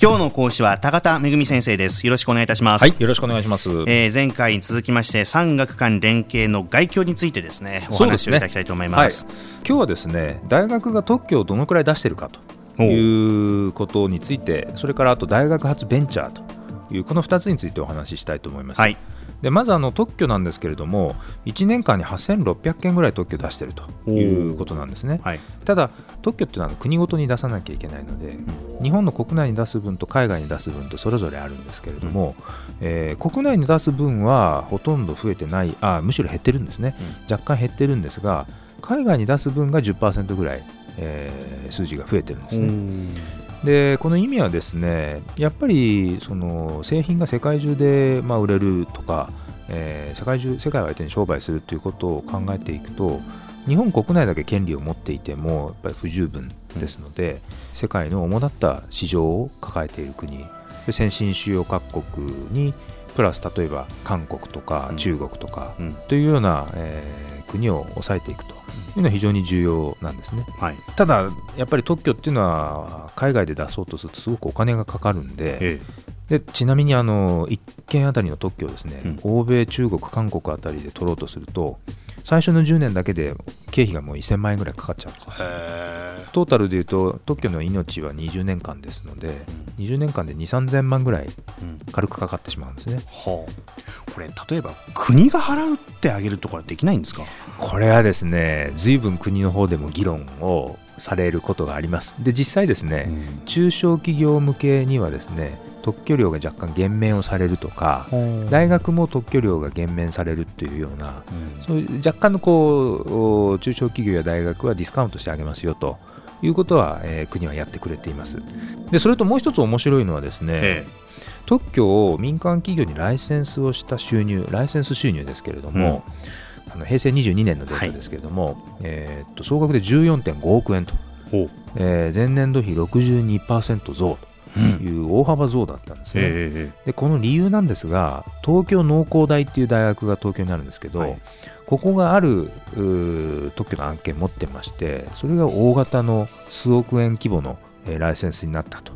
今日の講師は高田恵先生です。よろしくお願いいたします。はいよろしくお願いします、えー、前回に続きまして産学間連携の概況についてですねお話をいただきたいと思います、ねはい、今日はですね大学が特許をどのくらい出しているかということについてそれからあと大学発ベンチャーというこの2つについてお話ししたいと思います、はいでまずあの特許なんですけれども1年間に8600件ぐらい特許出しているということなんですね、はい、ただ特許っていうのは国ごとに出さなきゃいけないので、うん、日本の国内に出す分と海外に出す分とそれぞれあるんですけれども、うん、えー、国内に出す分はほとんど増えてないあむしろ減ってるんですね、うん、若干減ってるんですが海外に出す分が10%ぐらい、えー、数字が増えてるんですね。でこの意味はですねやっぱりその製品が世界中でまあ売れるとか、えー、世界中世界を相手に商売するということを考えていくと日本国内だけ権利を持っていてもやっぱり不十分ですので、世界の主だった市場を抱えている国先進主要各国にプラス例えば韓国とか中国とかというような、えー、国を抑えていくというのは非常に重要なんですね、はい、ただやっぱり特許っていうのは海外で出そうとするとすごくお金がかかるんでええ、でちなみにあの1件あたりの特許をですね、うん、欧米中国韓国あたりで取ろうとすると最初の10年だけで経費がもう1000万円ぐらいかかっちゃうんですトータルでいうと特許の命は20年間ですので、うん、20年間で2 3 0 0 0万ぐらい軽くかかってしまうんですね、う。んはあ、これ例えば国が払うってあげるとかできないんですか？これはですね随分国の方でも議論をされることがあります。で実際ですね、うん、中小企業向けにはですね特許料が若干減免をされるとか大学も特許料が減免されるっていうような、うん、そういう若干のこう中小企業や大学はディスカウントしてあげますよということは、えー、国はやってくれています。でそれともう一つ面白いのはですね、ええ、特許を民間企業にライセンスをした収入ライセンス収入ですけれども、うん、あの平成22年のデータですけれども、はい、えー、っと総額で14.5億円と、えー、前年度比62%増という大幅増だったんですね、うん、でこの理由なんですが東京農工大っていう大学が東京にあるんですけど、はい、ここがある特許の案件持ってましてそれが大型の数億円規模の、えー、ライセンスになったと。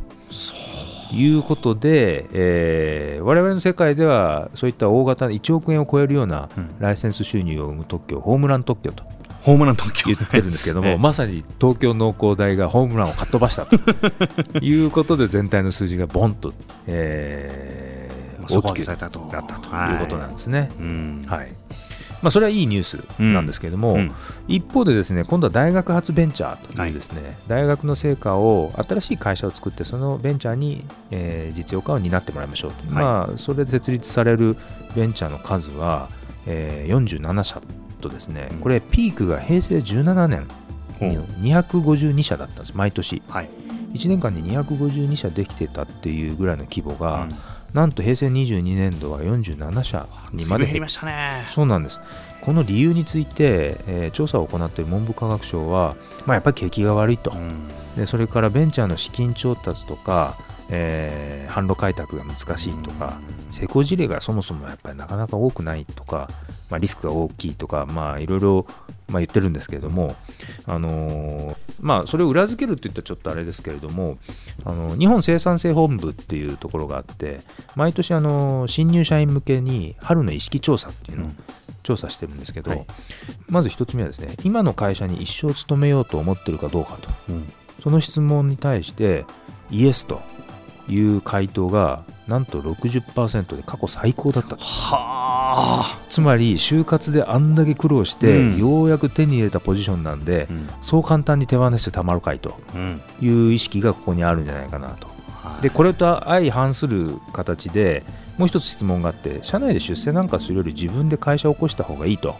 いうことで、えー、我々の世界ではそういった大型1億円を超えるようなライセンス収入を生む特許、ホームラン特許と。ホームラン特許言ってるんですけども、まさに東京農工大がホームランをかっ飛ばしたと。いうことで全体の数字がボンと、えー、大きくなったとい。うことなんですね。はい、はい。まあ、それはいいニュースなんですけれども、うん。うん、一方でですね今度は大学発ベンチャーというですね、はい、大学の成果を新しい会社を作ってそのベンチャーに、えー、実用化を担ってもらいましょうと、はい、まあ、それで設立されるベンチャーの数は、えー、47社とですね、これピークが平成17年に252社だったんです毎年、はい、1年間に252社できてたっていうぐらいの規模が、うん。なんと平成22年度は47社にまで減りましたね。そうなんです。この理由について、えー、調査を行っている文部科学省は、まあ、やっぱり景気が悪いと、うん、でそれからベンチャーの資金調達とか、えー、販路開拓が難しいとか、成功事例がそもそもやっぱりなかなか多くないとか、まあ、リスクが大きいとか、まあ、いろいろまあ、言ってるんですけれども、あのー、まあ、それを裏付けるといったらちょっとあれですけれども、あの日本生産性本部っていうところがあって、毎年、あの新入社員向けに春の意識調査っていうのを調査してるんですけど、はい、まず1つ目はですね、今の会社に一生勤めようと思ってるかどうかと、うん、その質問に対して、イエスという回答がなんと60%で過去最高だったとつまり就活であんだけ苦労して、うん、ようやく手に入れたポジションなんで、うん、そう簡単に手放してたまるかいという意識がここにあるんじゃないかなと。でこれと相反する形でもう一つ質問があって社内で出世なんかするより自分で会社を起こした方がいいと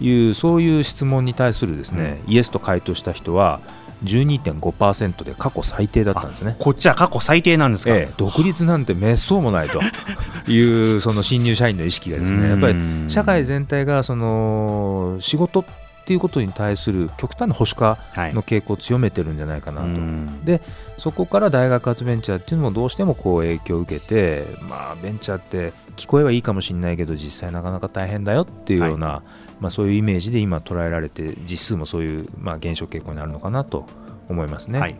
いうそういう質問に対するですね、うん、イエスと回答した人は12.5%で過去最低だったんですね。こっちは過去最低なんですか、ええ、独立なんてめっそうもないと。いうその新入社員の意識がですね。やっぱり社会全体がその仕事っていうことに対する極端な保守化の傾向を強めてるんじゃないかなと、はい、でそこから大学発ベンチャーっていうのもどうしてもこう影響を受けて、まあ、ベンチャーって聞こえはいいかもしれないけど実際なかなか大変だよっていうような、はい。まあ、そういうイメージで今捉えられて実数もそういう、まあ、減少傾向にあるのかなと思いますね。はい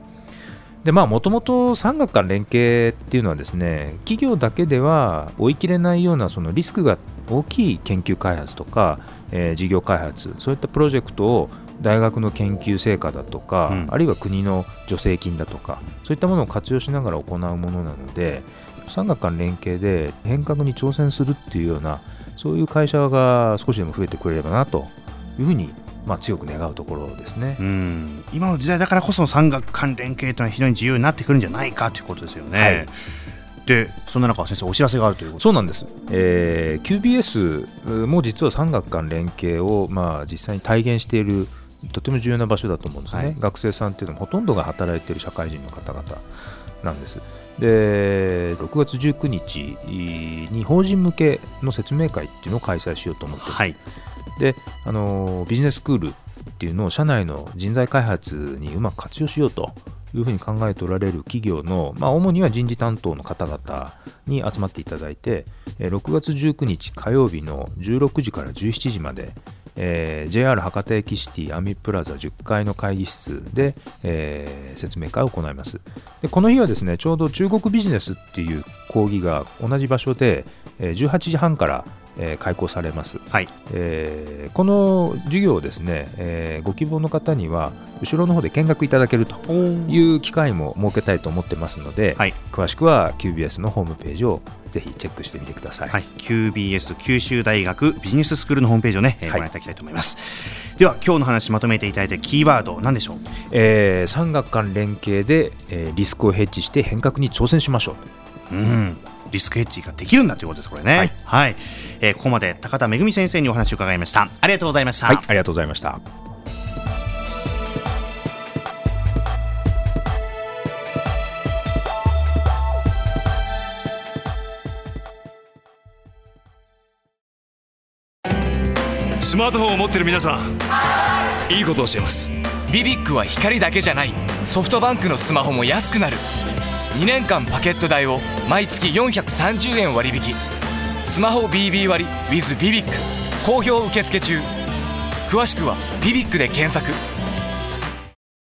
でまあもともと産学官連携っていうのはですね企業だけでは追い切れないようなそのリスクが大きい研究開発とか、えー、事業開発そういったプロジェクトを大学の研究成果だとか、うん、あるいは国の助成金だとかそういったものを活用しながら行うものなので産学官連携で変革に挑戦するっていうようなそういう会社が少しでも増えてくれればなというふうにまあ、強く願うところですね。うん。今の時代だからこそ産学関連系というのは非常に自由になってくるんじゃないかということですよね。はい。でそんな中先生お知らせがあるというそうなんです、えー、QBS も実は産学官連携を、まあ、実際に体現しているとても重要な場所だと思うんですね、はい、学生さんっていうのもほとんどが働いている社会人の方々なんです。で6月19日に法人向けの説明会っていうのを開催しようと思ってはい、であのビジネススクールっていうのを社内の人材開発にうまく活用しようというふうに考えておられる企業の、まあ、主には人事担当の方々に集まっていただいて、6月19日火曜日の16時から17時まで、えー、JR 博多駅シティアミプラザ10階の会議室で、えー、説明会を行います。でこの日はですねちょうど中国ビジネスっていう講義が同じ場所で、え、18時半からえー、開講されます、はい。えー、この授業をですね、えー、ご希望の方には後ろの方で見学いただけるという機会も設けたいと思ってますので、はい、詳しくは QBS のホームページをぜひチェックしてみてください、はい、QBS 九州大学ビジネススクールのホームページをね、えー、ご覧いただきたいと思います、はい、では今日の話まとめていただいてキーワード何でしょう、えー、産学間連携で、えー、リスクをヘッジして変革に挑戦しましょう。うんリスクヘッジができるんだということですこれね。はい、はい、えー、ここまで高田恵先生にお話を伺いました。ありがとうございました。はいありがとうございました。スマートフォンを持ってる皆さんいいことを教えます。ビビックは光だけじゃない。ソフトバンクのスマホも安くなる2年間パケット代を毎月430円割引。スマホ BB 割 with ビビック好評受付中。詳しくは「ビビック」で検索。